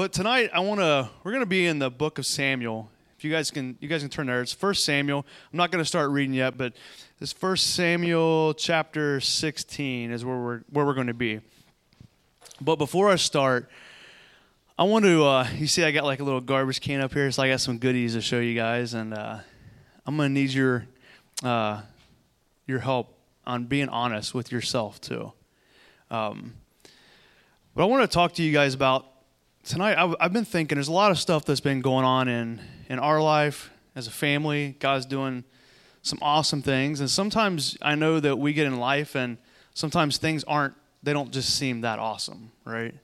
But tonight I want to we're going to be in the book of Samuel. If you guys can you guys can turn there. It's First Samuel. I'm not going to start reading yet, but this First Samuel chapter 16 is where we're where we're going to be. But before I start, I want to uh, you see I got like a little garbage can up here, so I got some goodies to show you guys and uh, I'm going to need your uh, your help on being honest with yourself too. Um, but I want to talk to you guys about tonight. I've, I've been thinking there's a lot of stuff that's been going on in in our life as a family. God's doing some awesome things, and sometimes I know that we get in life, and sometimes things aren't. They don't just seem that awesome, right?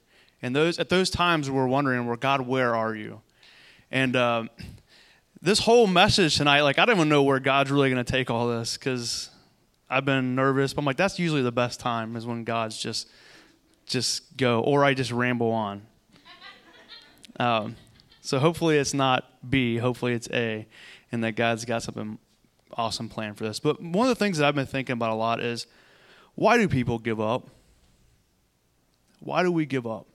And those at those times we're wondering, "Well, God, where are you?" And um, this whole message tonight, like I don't even know where God's really going to take all this because I've been nervous. But I'm like, that's usually the best time is when God's just just go, or I just ramble on. Um, so hopefully it's not B. Hopefully it's A, and that God's got something awesome planned for this. But one of the things that I've been thinking about a lot is why do people give up? Why do we give up?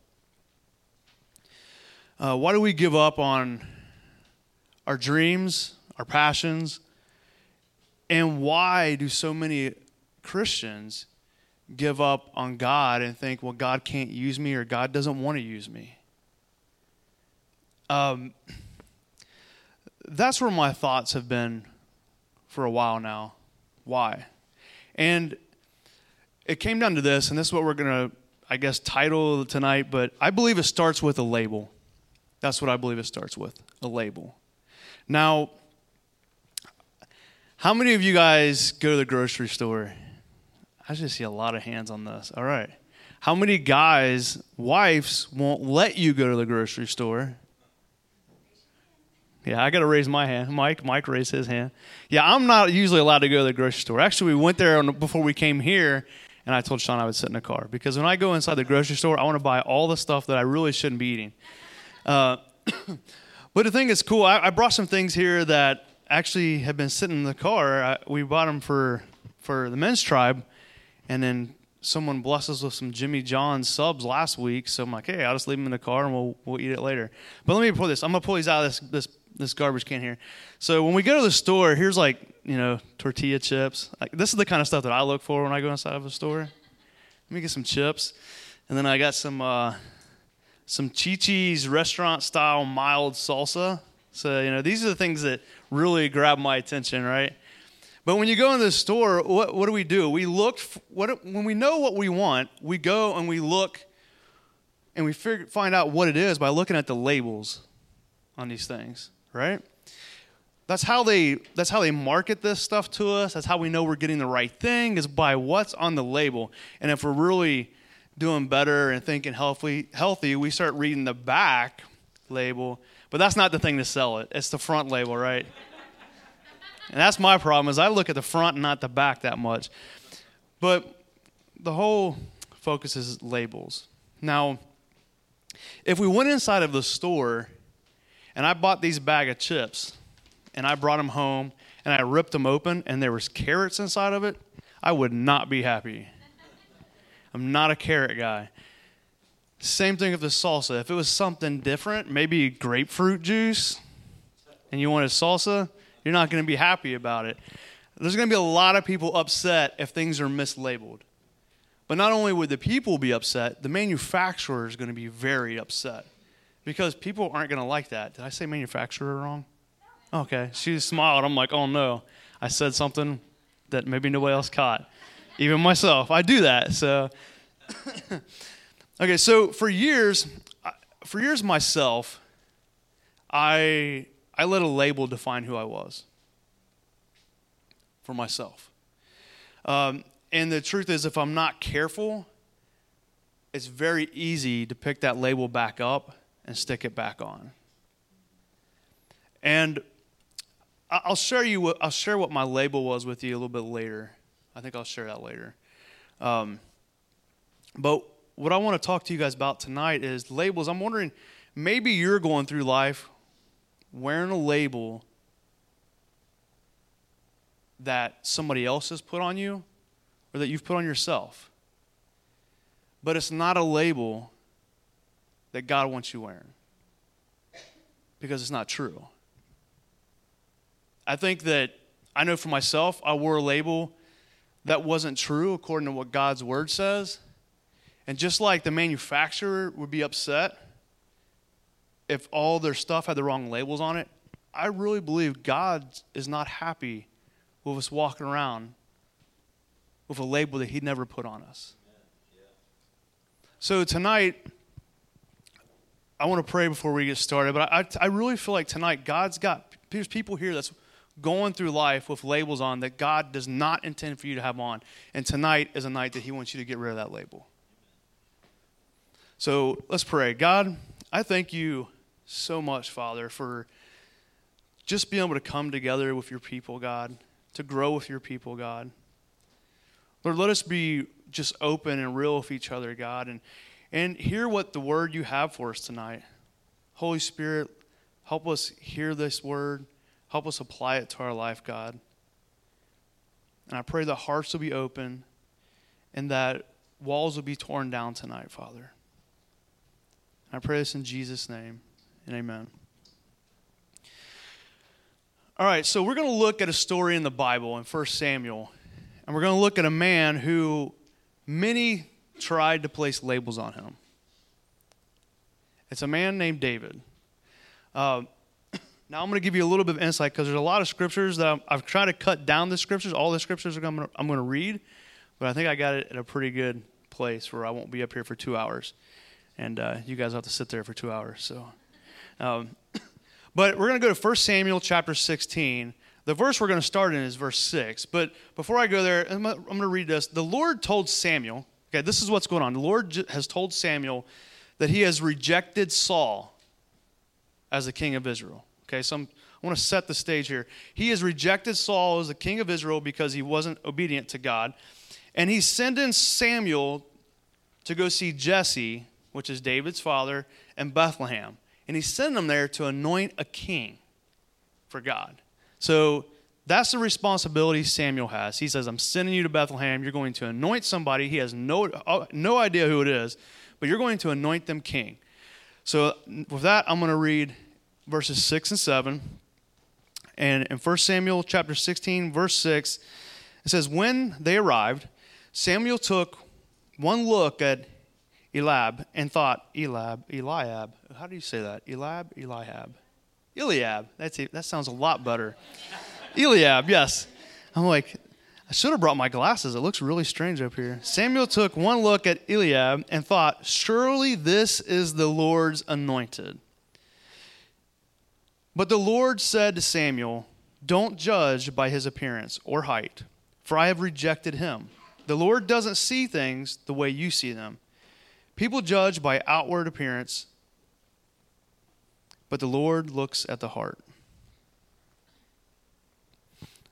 Uh, why do we give up on our dreams, our passions? And why do so many Christians give up on God and think, well, God can't use me or God doesn't want to use me? Um, that's where my thoughts have been for a while now. Why? And it came down to this, and this is what we're going to, I guess, title tonight, but I believe it starts with a label. That's what I believe it starts with a label. Now, how many of you guys go to the grocery store? I just see a lot of hands on this. All right. How many guys, wives, won't let you go to the grocery store? Yeah, I got to raise my hand. Mike, Mike raised his hand. Yeah, I'm not usually allowed to go to the grocery store. Actually, we went there before we came here, and I told Sean I would sit in the car because when I go inside the grocery store, I want to buy all the stuff that I really shouldn't be eating. Uh, but the thing is cool. I, I, brought some things here that actually have been sitting in the car. I, we bought them for for the men's tribe, and then someone blessed us with some Jimmy John's subs last week. So I'm like, hey, I'll just leave them in the car and we'll we'll eat it later. But let me pull this. I'm gonna pull these out of this this this garbage can here. So when we go to the store, here's like you know tortilla chips. Like this is the kind of stuff that I look for when I go inside of a store. Let me get some chips, and then I got some uh, some Chi-Chi's restaurant style mild salsa. So you know these are the things that really grab my attention, right? But when you go in the store, what, what do we do? We look, what, when we know what we want, we go and we look and we figure, find out what it is by looking at the labels on these things, right? That's how they that's how they market this stuff to us. That's how we know we're getting the right thing is by what's on the label. And if we're really doing better and thinking healthy, healthy, we start reading the back label. But that's not the thing to sell it. It's the front label, right? And that's my problem is I look at the front and not the back that much. But the whole focus is labels. Now, if we went inside of the store and I bought these bag of chips and I brought them home and I ripped them open and there was carrots inside of it, I would not be happy. I'm not a carrot guy. Same thing with the salsa. If it was something different, maybe grapefruit juice, and you wanted salsa, you're not going to be happy about it. There's going to be a lot of people upset if things are mislabeled. But not only would the people be upset, the manufacturer is going to be very upset because people aren't going to like that. Did I say manufacturer wrong? Okay. She smiled. I'm like, oh no. I said something that maybe nobody else caught, even myself. I do that. So, okay. So for years, uh, for years myself, I I let a label define who I was for myself. Um, and the truth is, if I'm not careful, it's very easy to pick that label back up and stick it back on. And I'll share you. What, I'll share what my label was with you a little bit later. I think I'll share that later. Um, but what I want to talk to you guys about tonight is labels. I'm wondering, maybe you're going through life wearing a label that somebody else has put on you or that you've put on yourself. But it's not a label that God wants you wearing. because it's not true. I think that I know for myself, I wore a label that wasn't true according to what God's word says. And just like the manufacturer would be upset if all their stuff had the wrong labels on it, I really believe God is not happy with us walking around with a label that He'd never put on us. So tonight, I want to pray before we get started, but I, I really feel like tonight God's got there's people here that's going through life with labels on that God does not intend for you to have on. And tonight is a night that He wants you to get rid of that label. So let's pray. God, I thank you so much, Father, for just being able to come together with your people, God, to grow with your people, God. Lord, let us be just open and real with each other, God, and, and hear what the word you have for us tonight. Holy Spirit, help us hear this word. Help us apply it to our life, God. And I pray that hearts will be open and that walls will be torn down tonight, Father. I pray this in Jesus' name, and amen. All right, so we're going to look at a story in the Bible in 1 Samuel. And we're going to look at a man who many tried to place labels on him. It's a man named David. Uh, now I'm going to give you a little bit of insight because there's a lot of scriptures that i have tried to cut down the scriptures. All the scriptures I'm going, to, I'm going to read, but I think I got it at a pretty good place where I won't be up here for two hours, and uh, you guys have to sit there for two hours. So, um, but we're going to go to 1 Samuel chapter 16. The verse we're going to start in is verse 6. But before I go there, I'm going to read this. The Lord told Samuel, okay, this is what's going on. The Lord has told Samuel that he has rejected Saul as the king of Israel. Okay, so I'm, I want to set the stage here. He has rejected Saul as the king of Israel because he wasn't obedient to God. And he's sending Samuel to go see Jesse, which is David's father, in Bethlehem. And he's sending them there to anoint a king for God. So that's the responsibility Samuel has. He says, I'm sending you to Bethlehem. You're going to anoint somebody. He has no, uh, no idea who it is, but you're going to anoint them king. So, with that, I'm going to read verses 6 and 7. And in 1 Samuel chapter 16, verse 6, it says, When they arrived, Samuel took one look at Elab and thought, Elab, Eliab. How do you say that? Elab, Eliab. Eliab. That's. That sounds a lot better. Eliab, yes. I'm like, I should have brought my glasses. It looks really strange up here. Samuel took one look at Eliab and thought, Surely this is the Lord's anointed. But the Lord said to Samuel, Don't judge by his appearance or height, for I have rejected him. The Lord doesn't see things the way you see them. People judge by outward appearance but the Lord looks at the heart.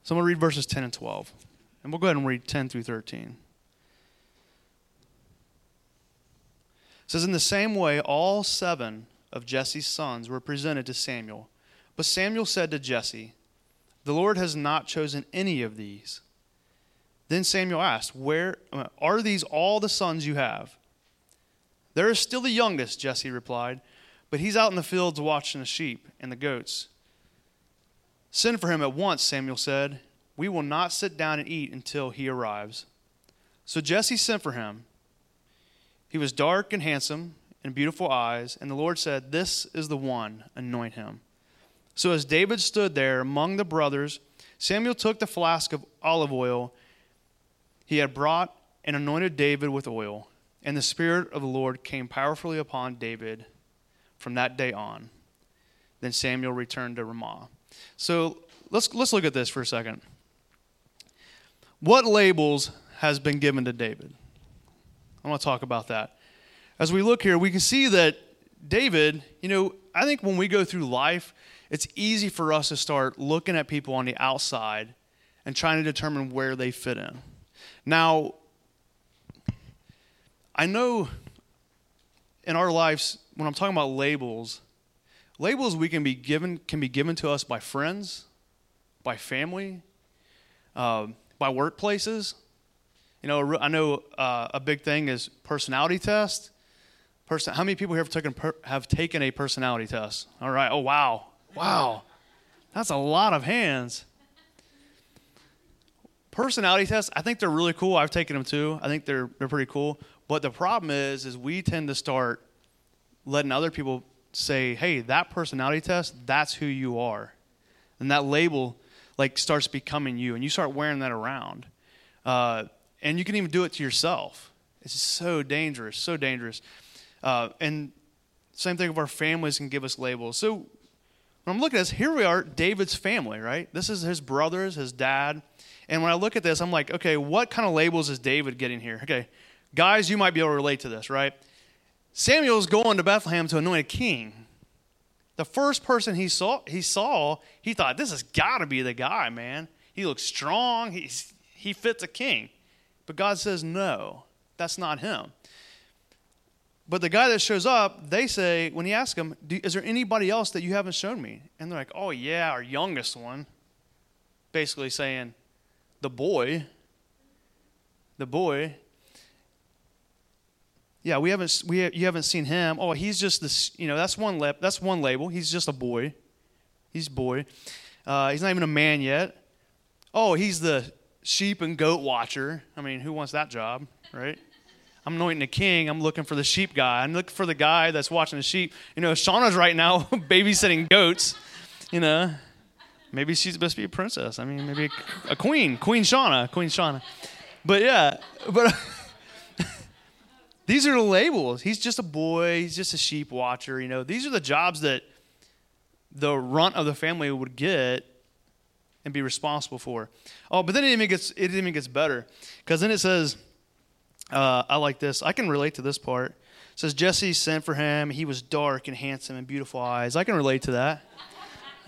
So I'm going to read verses 10 and 12. And we'll go ahead and read 10 through 13. It says, In the same way, all seven of Jesse's sons were presented to Samuel. But Samuel said to Jesse, The Lord has not chosen any of these. Then Samuel asked, Where uh, are these all the sons you have? There is still the youngest, Jesse replied but he's out in the fields watching the sheep and the goats. Send for him at once, Samuel said. We will not sit down and eat until he arrives. So Jesse sent for him. He was dark and handsome and beautiful eyes, and the Lord said, This is the one, anoint him. So as David stood there among the brothers, Samuel took the flask of olive oil he had brought and anointed David with oil. And the Spirit of the Lord came powerfully upon David from that day on. Then Samuel returned to Ramah. So let's, let's look at this for a second. What labels has been given to David? I want to talk about that. As we look here, we can see that David, you know, I think when we go through life, it's easy for us to start looking at people on the outside and trying to determine where they fit in. Now, I know in our lives, when I'm talking about labels, labels we can be given can be given to us by friends, by family, uh, by workplaces. You know, I know uh, a big thing is personality test. Person, how many people here have taken, have taken a personality test? All right. Oh, wow. Wow. That's a lot of hands. Personality tests, I think they're really cool. I've taken them too. I think they're, they're pretty cool. But the problem is, is we tend to start letting other people say, hey, that personality test, that's who you are. And that label like starts becoming you and you start wearing that around. Uh, and you can even do it to yourself. It's so dangerous, so dangerous. Uh, and same thing with our families can give us labels. So when I'm looking at this, here we are, David's family, right? This is his brothers, his dad. And when I look at this, I'm like, okay, what kind of labels is David getting here? Okay, guys, you might be able to relate to this, right? Samuel's going to Bethlehem to anoint a king. The first person he saw, he saw, he thought, this has got to be the guy, man. He looks strong. He's, he fits a king. But God says, no, that's not him. But the guy that shows up, they say, when he asks him, Is there anybody else that you haven't shown me? And they're like, Oh, yeah, our youngest one. Basically saying, The boy. The boy. Yeah, we haven't we you haven't seen him. Oh, he's just this. You know, that's one lip. That's one label. He's just a boy. He's boy. Uh, he's not even a man yet. Oh, he's the sheep and goat watcher. I mean, who wants that job, right? I'm anointing a king. I'm looking for the sheep guy. I'm looking for the guy that's watching the sheep. You know, Shauna's right now babysitting goats. You know, maybe she's supposed to be a princess. I mean, maybe a, a queen, Queen Shauna, Queen Shauna. But yeah, but these are the labels. He's just a boy. He's just a sheep watcher. You know, these are the jobs that the runt of the family would get and be responsible for. Oh, but then it even gets it even gets better because then it says uh, I like this. I can relate to this part. It says Jesse sent for him. He was dark and handsome and beautiful eyes. I can relate to that.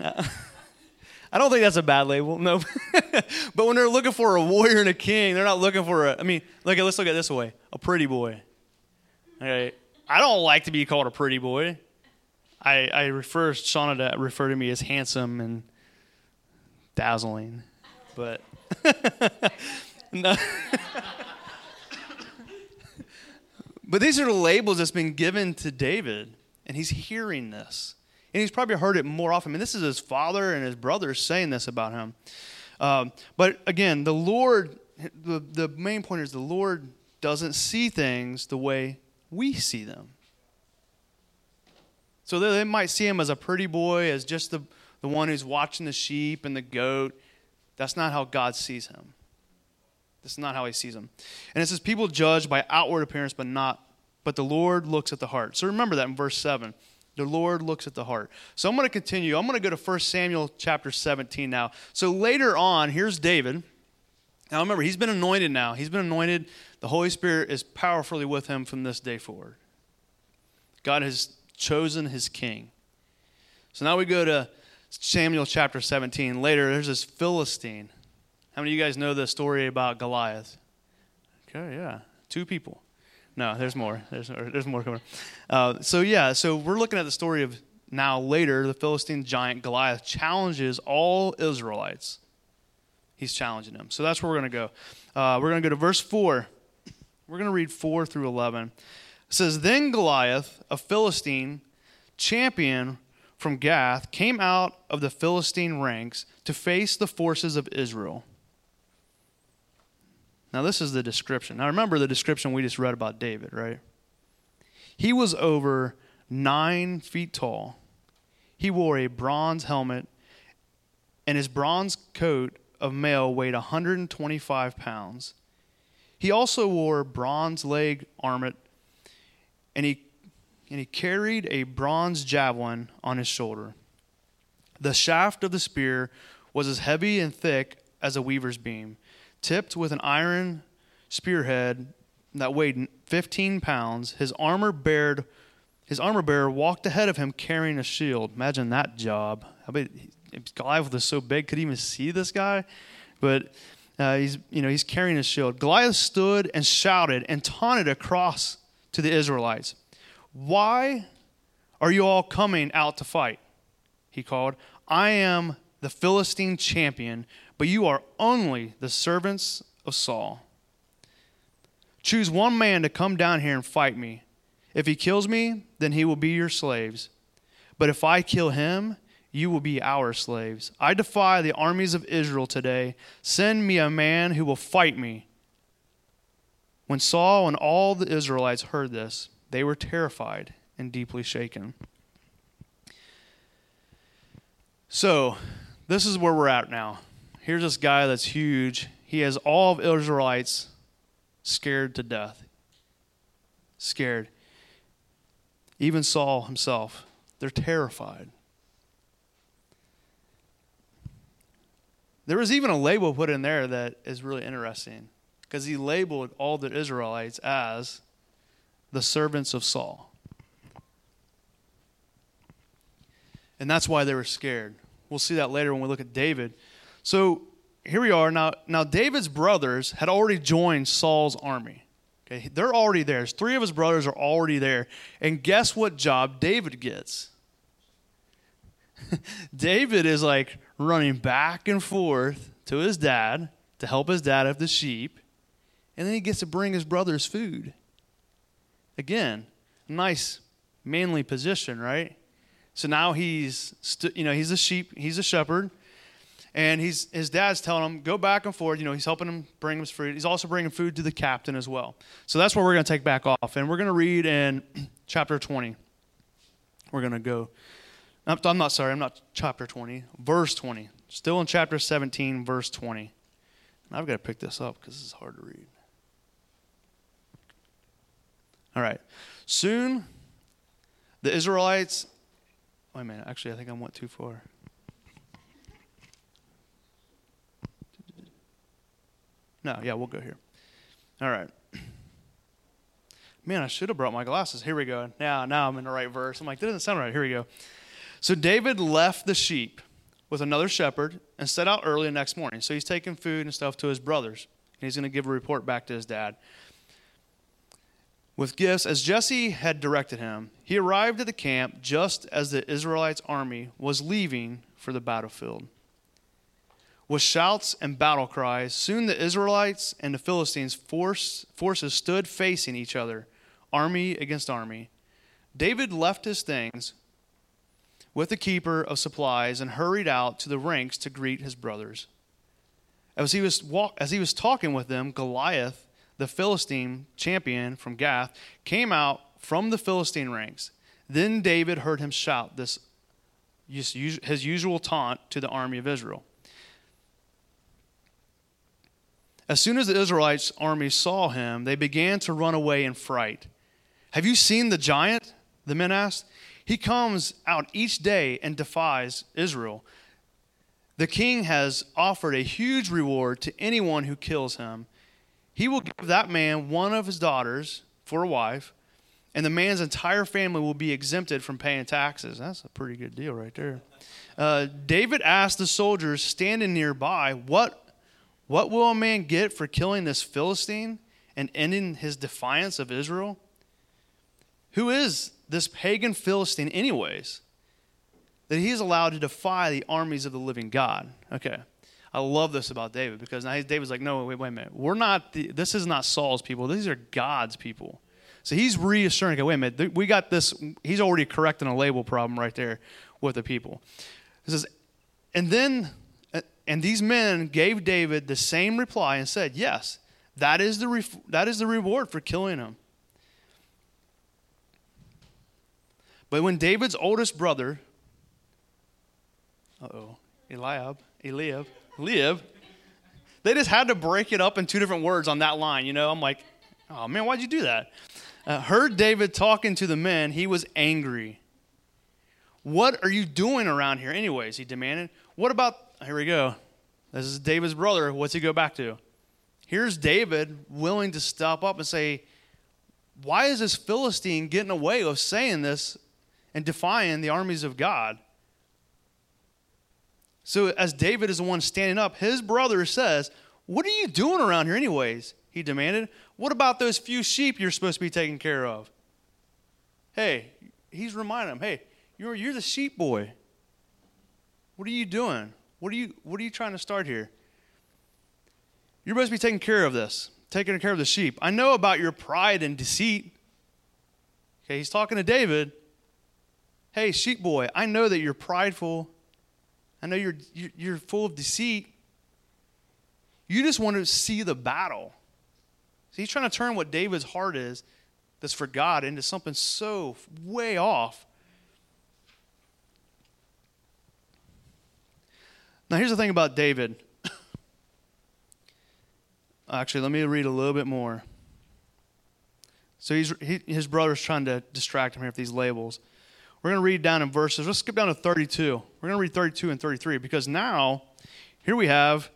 I don't think that's a bad label. No. but when they're looking for a warrior and a king, they're not looking for a. I mean, look let's look at this way. A pretty boy. Okay. I don't like to be called a pretty boy. I I refer Shauna to refer to me as handsome and dazzling, but no. But these are the labels that's been given to David, and he's hearing this. And he's probably heard it more often. I mean, this is his father and his brothers saying this about him. Um, but again, the Lord, the, the main point is the Lord doesn't see things the way we see them. So they might see him as a pretty boy, as just the, the one who's watching the sheep and the goat. That's not how God sees him. This is not how he sees him. And it says, people judge by outward appearance, but not, but the Lord looks at the heart. So remember that in verse 7. The Lord looks at the heart. So I'm going to continue. I'm going to go to 1 Samuel chapter 17 now. So later on, here's David. Now remember, he's been anointed now. He's been anointed. The Holy Spirit is powerfully with him from this day forward. God has chosen his king. So now we go to Samuel chapter 17. Later, there's this Philistine how many of you guys know the story about Goliath? Okay, yeah. Two people. No, there's more. There's, there's more coming. Uh, so, yeah, so we're looking at the story of now later, the Philistine giant Goliath challenges all Israelites. He's challenging them. So that's where we're going to go. Uh, we're going to go to verse 4. We're going to read 4 through 11. It says, Then Goliath, a Philistine, champion from Gath, came out of the Philistine ranks to face the forces of Israel. Now, this is the description. Now, remember the description we just read about David, right? He was over nine feet tall. He wore a bronze helmet, and his bronze coat of mail weighed 125 pounds. He also wore bronze leg armor, and he, and he carried a bronze javelin on his shoulder. The shaft of the spear was as heavy and thick as a weaver's beam tipped with an iron spearhead that weighed 15 pounds. His armor bared, his armor bearer walked ahead of him carrying a shield. Imagine that job. I bet Goliath was so big, could even see this guy? But uh, he's, you know, he's carrying a shield. Goliath stood and shouted and taunted across to the Israelites. Why are you all coming out to fight? He called. I am the Philistine champion but you are only the servants of Saul. Choose one man to come down here and fight me, If he kills me, then he will be your slaves. But if I kill him, you will be our slaves. I defy the armies of Israel today. Send me a man who will fight me. When Saul and all the Israelites heard this, they were terrified and deeply shaken. So, this is where we're at now. Here's this guy that's huge. He has all of Israelites scared to death. Scared. Even Saul himself. They're terrified. There was even a label put in there that is really interesting because he labeled all the Israelites as the servants of Saul. And that's why they were scared. We'll see that later when we look at David. So here we are. Now, now David's brothers had already joined Saul's army. Okay, they're already there. Three of his brothers are already there. And guess what job David gets? David is like running back and forth to his dad to help his dad have the sheep. And then he gets to bring his brothers food. Again, nice manly position, right? So now he's, st- you know, he's a sheep, he's a shepherd, and he's his dad's telling him go back and forth. You know, he's helping him bring his food. He's also bringing food to the captain as well. So that's where we're going to take back off, and we're going to read in chapter 20. We're going to go. I'm not sorry. I'm not chapter 20. Verse 20. Still in chapter 17, verse 20. And I've got to pick this up because this is hard to read. All right. Soon, the Israelites. Wait a minute. Actually, I think I went too far. No, yeah, we'll go here. All right. Man, I should have brought my glasses. Here we go. Now, now I'm in the right verse. I'm like, that doesn't sound right. Here we go. So David left the sheep with another shepherd and set out early the next morning. So he's taking food and stuff to his brothers. And he's going to give a report back to his dad. With gifts, as Jesse had directed him, he arrived at the camp just as the Israelites' army was leaving for the battlefield. With shouts and battle cries, soon the Israelites and the Philistines' force, forces stood facing each other, army against army. David left his things with the keeper of supplies and hurried out to the ranks to greet his brothers. As he was, walk, as he was talking with them, Goliath, the Philistine champion from Gath, came out from the Philistine ranks. Then David heard him shout this his usual taunt to the army of Israel. As soon as the Israelites' army saw him, they began to run away in fright. Have you seen the giant? The men asked. He comes out each day and defies Israel. The king has offered a huge reward to anyone who kills him. He will give that man one of his daughters for a wife, and the man's entire family will be exempted from paying taxes. That's a pretty good deal right there. Uh, David asked the soldiers standing nearby, What what will a man get for killing this Philistine and ending his defiance of Israel? Who is this pagan Philistine, anyways, that he's allowed to defy the armies of the living God? Okay. I love this about David because now David's like, no, wait, wait a minute. We're not, the, this is not Saul's people. These are God's people. So he's reassuring, okay, wait a minute. We got this. He's already correcting a label problem right there with the people. He says, and then uh, and these men gave David the same reply and said, Yes, that is the, that is the reward for killing him. But when David's oldest brother, uh oh, Eliab, Eliab, Eliab, they just had to break it up in two different words on that line. You know, I'm like, oh man, why'd you do that? Uh, heard David talking to the men, he was angry. What are you doing around here, anyways? He demanded. What about here we go. This is David's brother. What's he go back to? Here's David willing to stop up and say, Why is this Philistine getting away with saying this and defying the armies of God? So, as David is the one standing up, his brother says, What are you doing around here, anyways? He demanded. What about those few sheep you're supposed to be taking care of? Hey, he's reminding him, Hey, you're, you're the sheep boy. What are you doing? What are you what are you trying to start here? You're supposed to be taking care of this, taking care of the sheep. I know about your pride and deceit. Okay, he's talking to David. Hey, sheep boy, I know that you're prideful. I know you're, you're full of deceit. You just want to see the battle. So he's trying to turn what David's heart is, that's for God, into something so way off. Now, here's the thing about David. Actually, let me read a little bit more. So he's, he, his brother's trying to distract him here with these labels. We're going to read down in verses. Let's skip down to 32. We're going to read 32 and 33 because now, here we have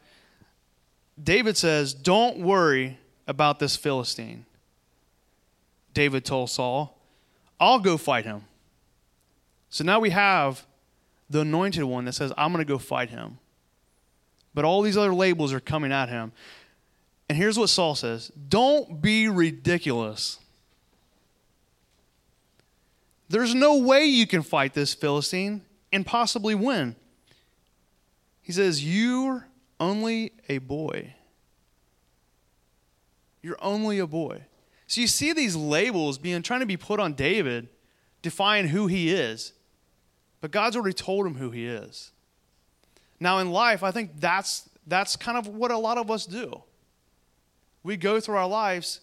David says, Don't worry about this Philistine. David told Saul, I'll go fight him. So now we have the anointed one that says, I'm going to go fight him. But all these other labels are coming at him. And here's what Saul says Don't be ridiculous. There's no way you can fight this Philistine and possibly win. He says, You're only a boy. You're only a boy. So you see these labels being trying to be put on David, define who he is. But God's already told him who he is. Now in life, I think that's that's kind of what a lot of us do. We go through our lives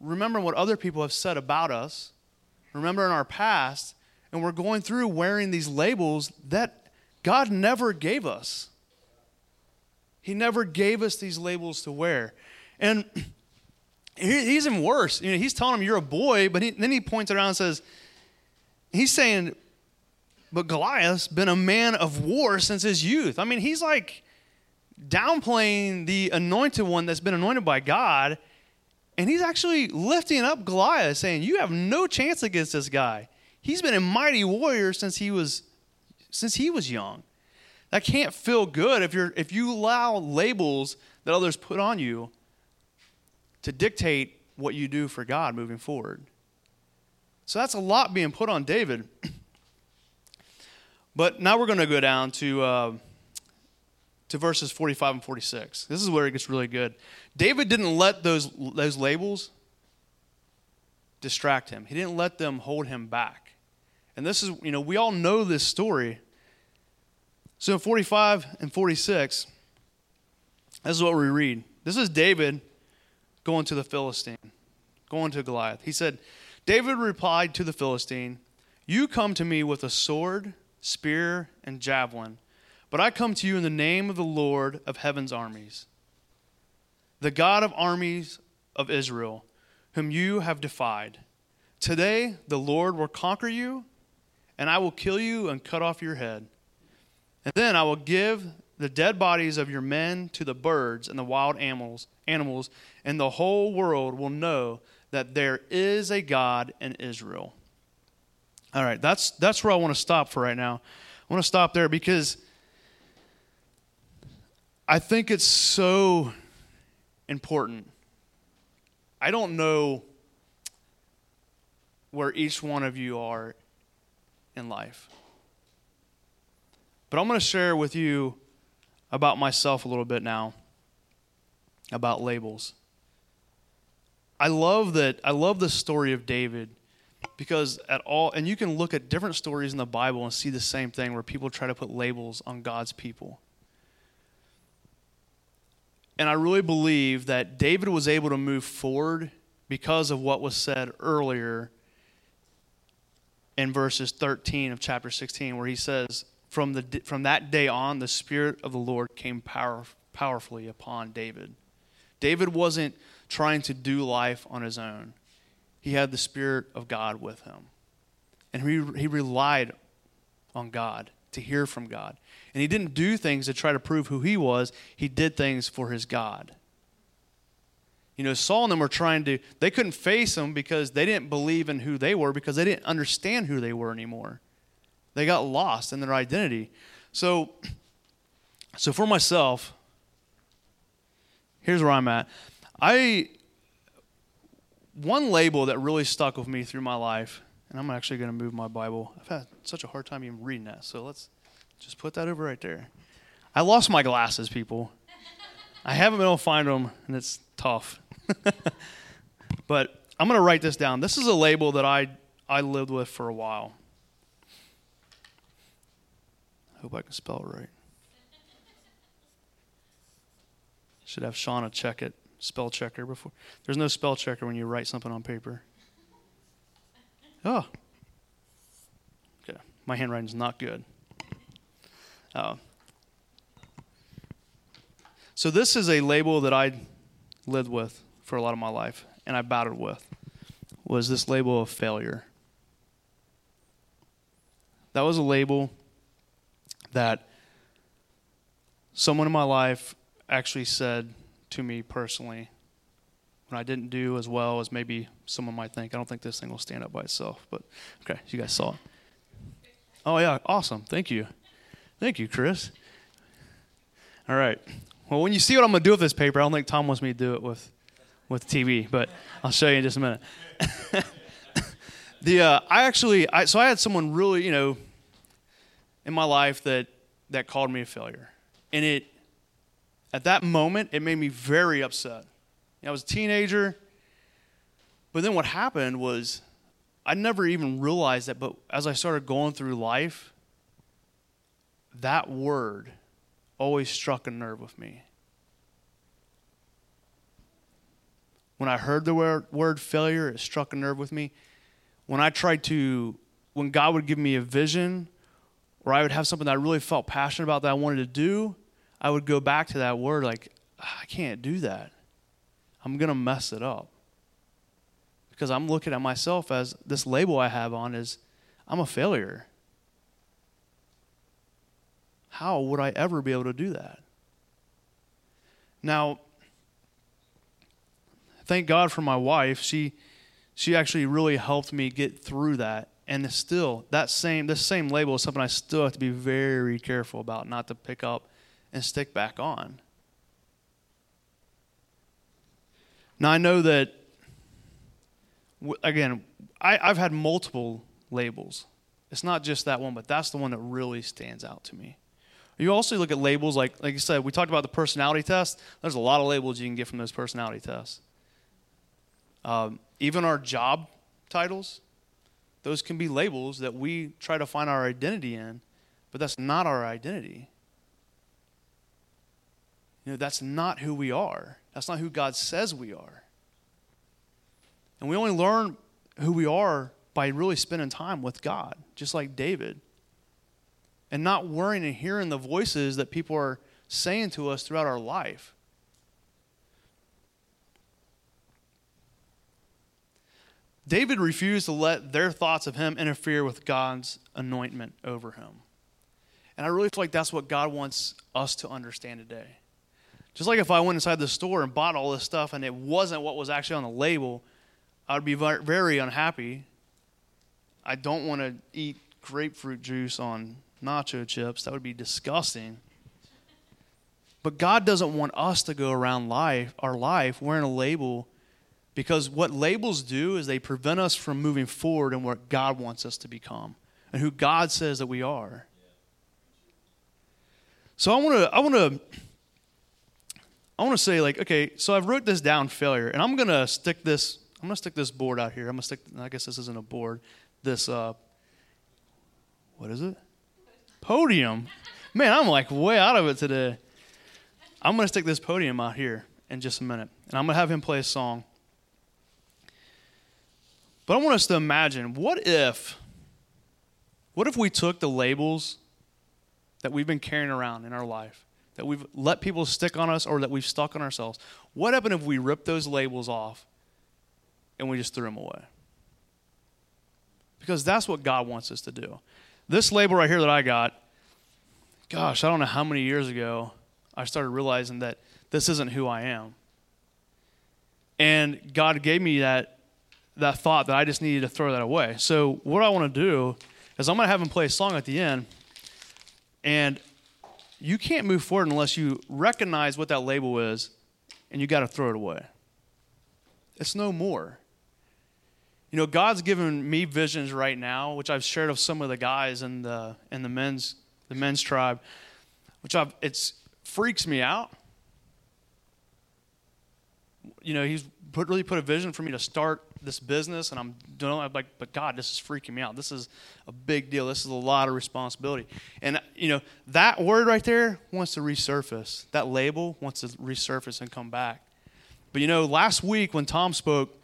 remembering what other people have said about us, remembering our past, and we're going through wearing these labels that God never gave us. He never gave us these labels to wear. And he's even worse. You know, he's telling him you're a boy, but he, then he points around and says, he's saying, but Goliath's been a man of war since his youth. I mean, he's like downplaying the anointed one that's been anointed by God, and he's actually lifting up Goliath, saying, You have no chance against this guy. He's been a mighty warrior since he was since he was young. That can't feel good if you're if you allow labels that others put on you to dictate what you do for God moving forward. So that's a lot being put on David. but now we're going to go down to uh, to verses 45 and 46. This is where it gets really good. David didn't let those those labels distract him. He didn't let them hold him back. And this is, you know, we all know this story so in 45 and 46, this is what we read. This is David going to the Philistine, going to Goliath. He said, David replied to the Philistine, You come to me with a sword, spear, and javelin, but I come to you in the name of the Lord of heaven's armies, the God of armies of Israel, whom you have defied. Today the Lord will conquer you, and I will kill you and cut off your head. And then I will give the dead bodies of your men to the birds and the wild animals, animals, and the whole world will know that there is a God in Israel. All right, that's that's where I want to stop for right now. I want to stop there because I think it's so important. I don't know where each one of you are in life. But I'm going to share with you about myself a little bit now, about labels. I love that I love the story of David because at all and you can look at different stories in the Bible and see the same thing where people try to put labels on God's people. And I really believe that David was able to move forward because of what was said earlier in verses 13 of chapter 16 where he says from, the, from that day on, the Spirit of the Lord came power, powerfully upon David. David wasn't trying to do life on his own, he had the Spirit of God with him. And he, he relied on God to hear from God. And he didn't do things to try to prove who he was, he did things for his God. You know, Saul and them were trying to, they couldn't face him because they didn't believe in who they were because they didn't understand who they were anymore. They got lost in their identity. So, so for myself, here's where I'm at. I one label that really stuck with me through my life, and I'm actually going to move my Bible. I've had such a hard time even reading that, so let's just put that over right there. I lost my glasses, people. I haven't been able to find them, and it's tough. but I'm going to write this down. This is a label that I I lived with for a while. I hope I can spell it right. Should have Shauna check it, spell checker before. There's no spell checker when you write something on paper. Oh. Okay. My handwriting's not good. Uh, so this is a label that I lived with for a lot of my life, and I battled with. Was this label of failure? That was a label that someone in my life actually said to me personally when I didn't do as well as maybe someone might think. I don't think this thing will stand up by itself, but okay, you guys saw it. Oh, yeah, awesome. Thank you. Thank you, Chris. All right. Well, when you see what I'm going to do with this paper, I don't think Tom wants me to do it with, with TV, but I'll show you in just a minute. the uh, I actually I, so I had someone really you know in my life that that called me a failure, and it at that moment it made me very upset. I was a teenager, but then what happened was I never even realized that. But as I started going through life, that word always struck a nerve with me. When I heard the word, word failure, it struck a nerve with me. When I tried to, when God would give me a vision or I would have something that I really felt passionate about that I wanted to do, I would go back to that word like, ah, I can't do that. I'm going to mess it up. Because I'm looking at myself as this label I have on is I'm a failure. How would I ever be able to do that? Now, thank God for my wife. She she actually really helped me get through that. And still, that same this same label is something I still have to be very careful about, not to pick up and stick back on. Now I know that again, I, I've had multiple labels. It's not just that one, but that's the one that really stands out to me. You also look at labels like like you said, we talked about the personality test. There's a lot of labels you can get from those personality tests. Um, even our job titles, those can be labels that we try to find our identity in, but that's not our identity. You know, that's not who we are. That's not who God says we are. And we only learn who we are by really spending time with God, just like David. And not worrying and hearing the voices that people are saying to us throughout our life. David refused to let their thoughts of him interfere with God's anointment over him. And I really feel like that's what God wants us to understand today. Just like if I went inside the store and bought all this stuff and it wasn't what was actually on the label, I would be very unhappy. I don't want to eat grapefruit juice on nacho chips. That would be disgusting. But God doesn't want us to go around life, our life wearing a label because what labels do is they prevent us from moving forward in what God wants us to become and who God says that we are. So I want to I want to I want to say like okay, so I've wrote this down failure and I'm to stick this I'm to stick this board out here. I'm to stick I guess this isn't a board. This uh what is it? Podium. Man, I'm like way out of it today. I'm to stick this podium out here in just a minute. And I'm to have him play a song. But I want us to imagine what if what if we took the labels that we've been carrying around in our life, that we've let people stick on us or that we've stuck on ourselves? What happened if we ripped those labels off and we just threw them away? Because that's what God wants us to do. This label right here that I got, gosh, I don't know how many years ago I started realizing that this isn't who I am. And God gave me that that thought that I just needed to throw that away. So what I want to do is I'm going to have him play a song at the end, and you can't move forward unless you recognize what that label is, and you got to throw it away. It's no more. You know, God's given me visions right now, which I've shared with some of the guys in the in the men's the men's tribe, which I've it's freaks me out. You know, he's put really put a vision for me to start this business and I'm doing I'm like, but God, this is freaking me out. This is a big deal. This is a lot of responsibility. And you know, that word right there wants to resurface. That label wants to resurface and come back. But you know, last week when Tom spoke,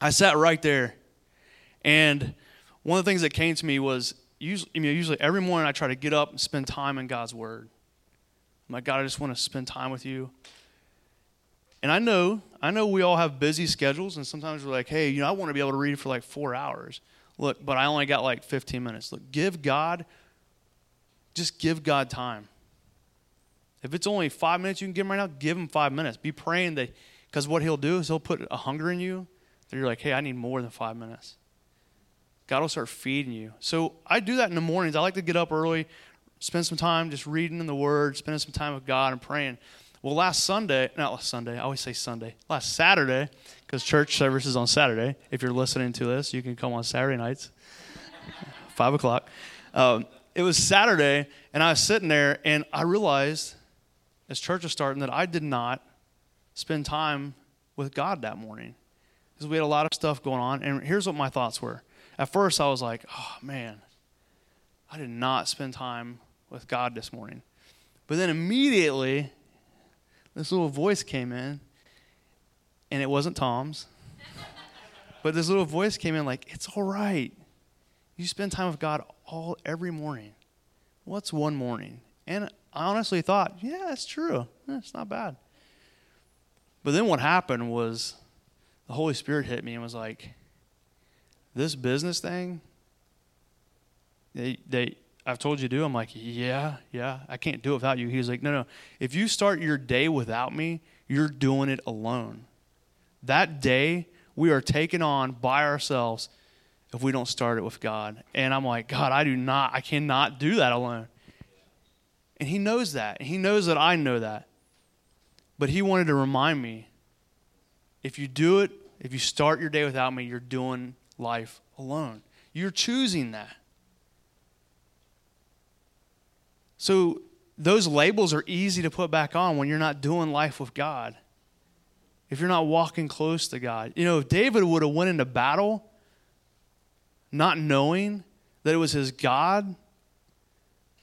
I sat right there, and one of the things that came to me was usually, you know, usually every morning I try to get up and spend time in God's Word. I'm like, God, I just want to spend time with you. And I know, I know we all have busy schedules, and sometimes we're like, hey, you know, I want to be able to read for like four hours. Look, but I only got like 15 minutes. Look, give God, just give God time. If it's only five minutes you can give him right now, give him five minutes. Be praying that, because what he'll do is he'll put a hunger in you that you're like, hey, I need more than five minutes. God will start feeding you. So I do that in the mornings. I like to get up early, spend some time just reading in the Word, spending some time with God and praying. Well, last Sunday, not last Sunday, I always say Sunday, last Saturday, because church service is on Saturday. If you're listening to this, you can come on Saturday nights, 5 o'clock. Um, it was Saturday, and I was sitting there, and I realized as church was starting that I did not spend time with God that morning because we had a lot of stuff going on. And here's what my thoughts were. At first, I was like, oh, man, I did not spend time with God this morning. But then immediately, this little voice came in, and it wasn't Tom's. but this little voice came in like, it's all right. You spend time with God all every morning. What's one morning? And I honestly thought, yeah, that's true. Eh, it's not bad. But then what happened was the Holy Spirit hit me and was like, this business thing, they, they, I've told you to do. I'm like, yeah, yeah, I can't do it without you. He's like, no, no. If you start your day without me, you're doing it alone. That day, we are taken on by ourselves if we don't start it with God. And I'm like, God, I do not, I cannot do that alone. And He knows that. And He knows that I know that. But He wanted to remind me if you do it, if you start your day without me, you're doing life alone. You're choosing that. So those labels are easy to put back on when you're not doing life with God. If you're not walking close to God. You know, if David would have went into battle not knowing that it was his God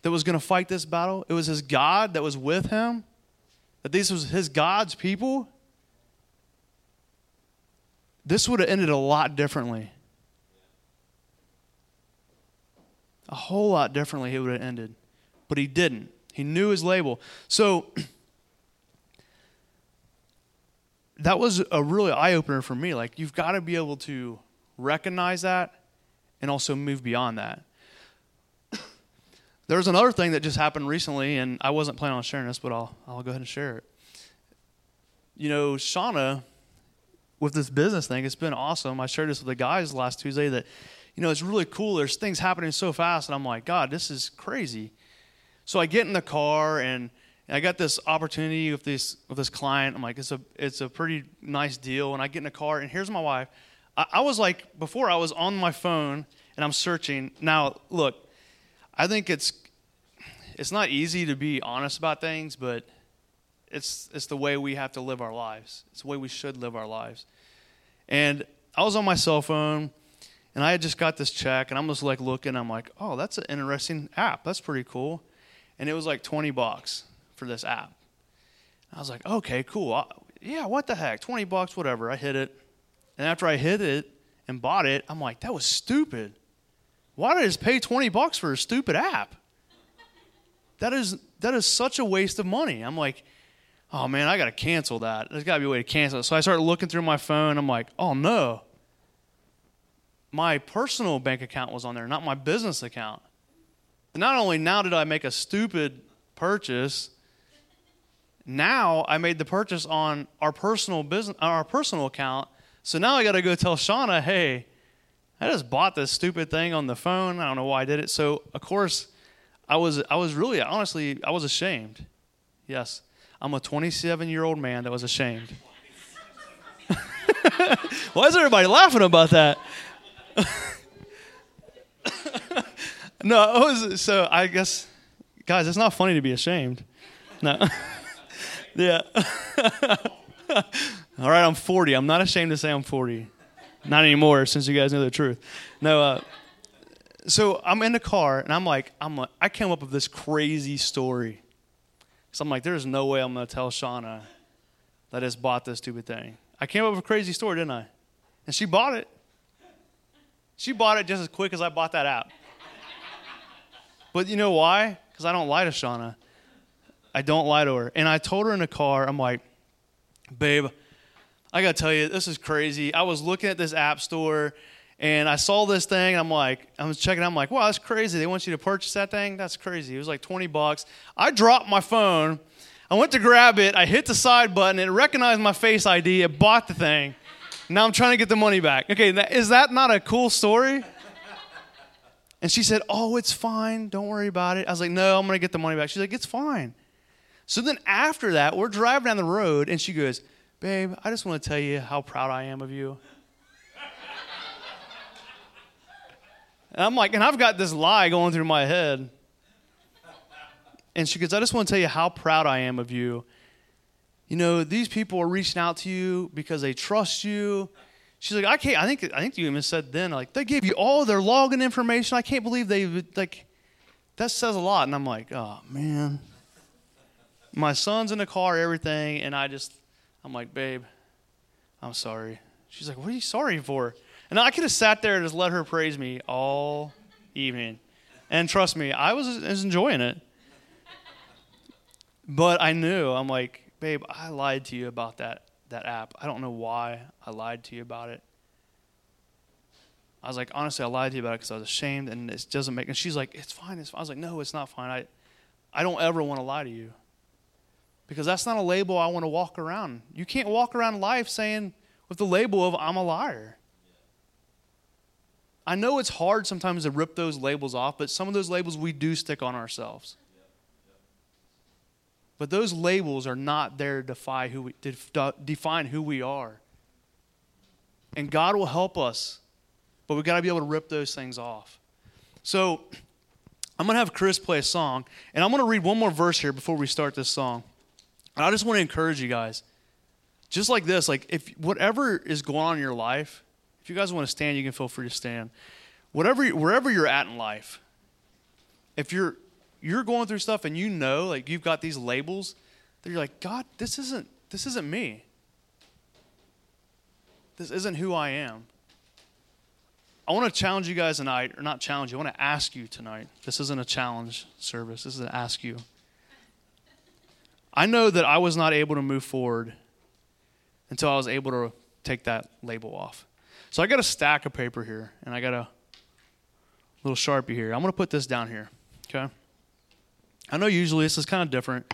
that was going to fight this battle, it was his God that was with him, that these was his God's people, this would have ended a lot differently. A whole lot differently it would have ended but he didn't. He knew his label. So that was a really eye opener for me. Like, you've got to be able to recognize that and also move beyond that. There's another thing that just happened recently, and I wasn't planning on sharing this, but I'll, I'll go ahead and share it. You know, Shauna, with this business thing, it's been awesome. I shared this with the guys last Tuesday that, you know, it's really cool. There's things happening so fast, and I'm like, God, this is crazy. So I get in the car and I got this opportunity with this with this client. I'm like, it's a it's a pretty nice deal. And I get in the car and here's my wife. I, I was like before I was on my phone and I'm searching. Now look, I think it's it's not easy to be honest about things, but it's it's the way we have to live our lives. It's the way we should live our lives. And I was on my cell phone and I had just got this check and I'm just like looking, I'm like, oh, that's an interesting app. That's pretty cool and it was like 20 bucks for this app. I was like, okay, cool. yeah, what the heck? 20 bucks, whatever. I hit it. And after I hit it and bought it, I'm like, that was stupid. Why did I just pay 20 bucks for a stupid app? That is that is such a waste of money. I'm like, oh man, I gotta cancel that. There's gotta be a way to cancel it. So I started looking through my phone. I'm like, oh no. My personal bank account was on there, not my business account. And not only now did I make a stupid purchase, now I made the purchase on our personal business, on our personal account. So now I got to go tell Shauna, hey, I just bought this stupid thing on the phone. I don't know why I did it. So of course, I was I was really honestly I was ashamed. Yes, I'm a 27 year old man that was ashamed. why is everybody laughing about that? No, was, so I guess, guys, it's not funny to be ashamed. No. yeah. All right, I'm 40. I'm not ashamed to say I'm 40. Not anymore, since you guys know the truth. No, uh, so I'm in the car and I'm like, I'm like, I came up with this crazy story. So I'm like, there's no way I'm gonna tell Shauna that I just bought this stupid thing. I came up with a crazy story, didn't I? And she bought it. She bought it just as quick as I bought that app. But you know why? Because I don't lie to Shauna. I don't lie to her. And I told her in the car, I'm like, babe, I gotta tell you, this is crazy. I was looking at this app store and I saw this thing. And I'm like, I was checking. I'm like, wow, that's crazy. They want you to purchase that thing. That's crazy. It was like 20 bucks. I dropped my phone. I went to grab it. I hit the side button. It recognized my face ID. It bought the thing. Now I'm trying to get the money back. Okay, is that not a cool story? And she said, Oh, it's fine. Don't worry about it. I was like, No, I'm going to get the money back. She's like, It's fine. So then after that, we're driving down the road, and she goes, Babe, I just want to tell you how proud I am of you. And I'm like, and I've got this lie going through my head. And she goes, I just want to tell you how proud I am of you. You know, these people are reaching out to you because they trust you. She's like, I can't. I think I think you even said then, like they gave you all their login information. I can't believe they like. That says a lot. And I'm like, oh man. My son's in the car, everything, and I just, I'm like, babe, I'm sorry. She's like, what are you sorry for? And I could have sat there and just let her praise me all evening. And trust me, I was, was enjoying it. But I knew, I'm like, babe, I lied to you about that, that app. I don't know why I lied to you about it. I was like, honestly, I lied to you about it because I was ashamed and it doesn't make, and she's like, it's fine, it's fine. I was like, no, it's not fine. I, I don't ever want to lie to you because that's not a label I want to walk around. You can't walk around life saying with the label of I'm a liar. I know it's hard sometimes to rip those labels off, but some of those labels we do stick on ourselves. But those labels are not there to defy who we, define who we are. And God will help us, but we've got to be able to rip those things off. So I'm going to have Chris play a song, and I'm going to read one more verse here before we start this song. And I just want to encourage you guys, just like this, like if whatever is going on in your life, if you guys want to stand, you can feel free to stand. Whatever, wherever you're at in life, if you're you're going through stuff and you know, like you've got these labels, that you're like, God, this isn't this isn't me. This isn't who I am. I want to challenge you guys tonight, or not challenge you. I want to ask you tonight. This isn't a challenge service. This is an ask you. I know that I was not able to move forward until I was able to take that label off. So I got a stack of paper here, and I got a little sharpie here. I'm going to put this down here. Okay. I know usually this is kind of different.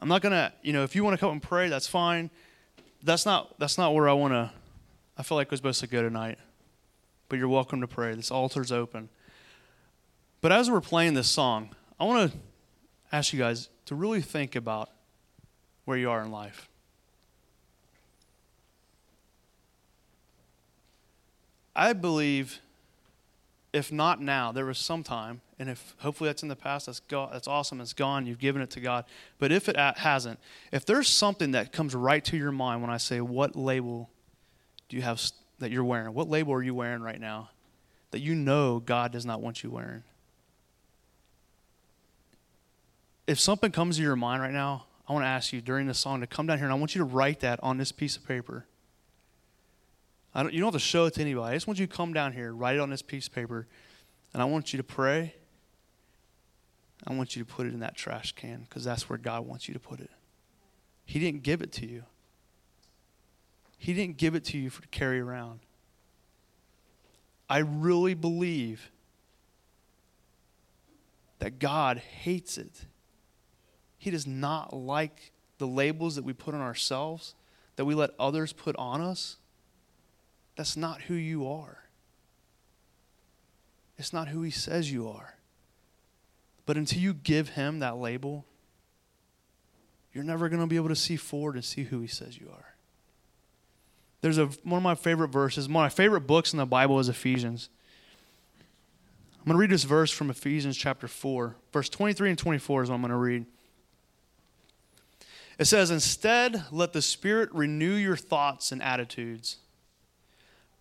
I'm not gonna, you know, if you want to come and pray, that's fine. That's not that's not where I want to. I feel like we're supposed to go tonight, but you're welcome to pray. This altar's open. But as we're playing this song, I want to ask you guys to really think about where you are in life. I believe if not now, there was some time, and if hopefully that's in the past, that's, go, that's awesome, it's gone, you've given it to God. But if it hasn't, if there's something that comes right to your mind when I say, What label do you have that you're wearing? What label are you wearing right now that you know God does not want you wearing? If something comes to your mind right now, I want to ask you during the song to come down here and I want you to write that on this piece of paper. I don't, you don't have to show it to anybody. I just want you to come down here, write it on this piece of paper, and I want you to pray. I want you to put it in that trash can because that's where God wants you to put it. He didn't give it to you. He didn't give it to you for to carry around. I really believe that God hates it. He does not like the labels that we put on ourselves, that we let others put on us. That's not who you are. It's not who he says you are. But until you give him that label, you're never going to be able to see forward and see who he says you are. There's a, one of my favorite verses, one of my favorite books in the Bible is Ephesians. I'm going to read this verse from Ephesians chapter 4. Verse 23 and 24 is what I'm going to read. It says, Instead, let the Spirit renew your thoughts and attitudes.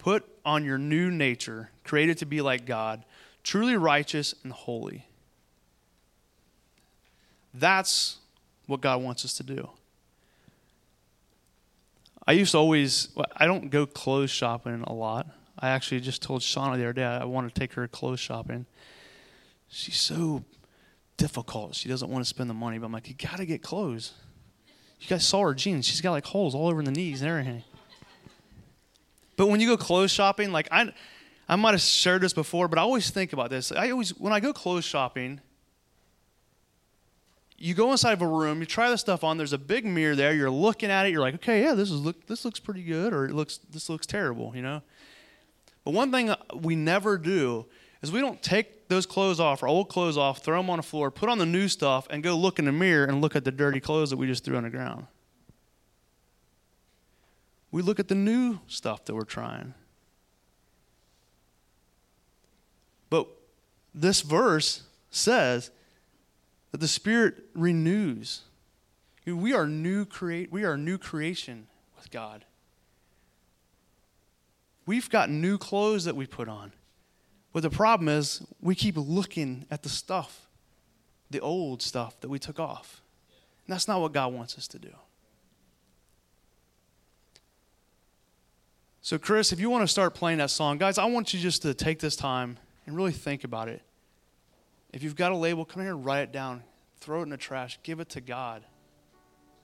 Put on your new nature, created to be like God, truly righteous and holy. That's what God wants us to do. I used to always, I don't go clothes shopping a lot. I actually just told Shauna the other day I want to take her clothes shopping. She's so difficult. She doesn't want to spend the money, but I'm like, you got to get clothes. You guys saw her jeans. She's got like holes all over the knees and everything. But when you go clothes shopping, like I, I might have shared this before, but I always think about this. I always, when I go clothes shopping, you go inside of a room, you try the stuff on. There's a big mirror there. You're looking at it. You're like, okay, yeah, this is look, this looks pretty good, or it looks, this looks terrible, you know. But one thing uh, we never do is we don't take those clothes off, our old clothes off, throw them on the floor, put on the new stuff, and go look in the mirror and look at the dirty clothes that we just threw on the ground. We look at the new stuff that we're trying. But this verse says that the Spirit renews. We are new create we are new creation with God. We've got new clothes that we put on. But the problem is we keep looking at the stuff, the old stuff that we took off. And that's not what God wants us to do. So, Chris, if you want to start playing that song, guys, I want you just to take this time and really think about it. If you've got a label, come here and write it down, throw it in the trash, give it to God.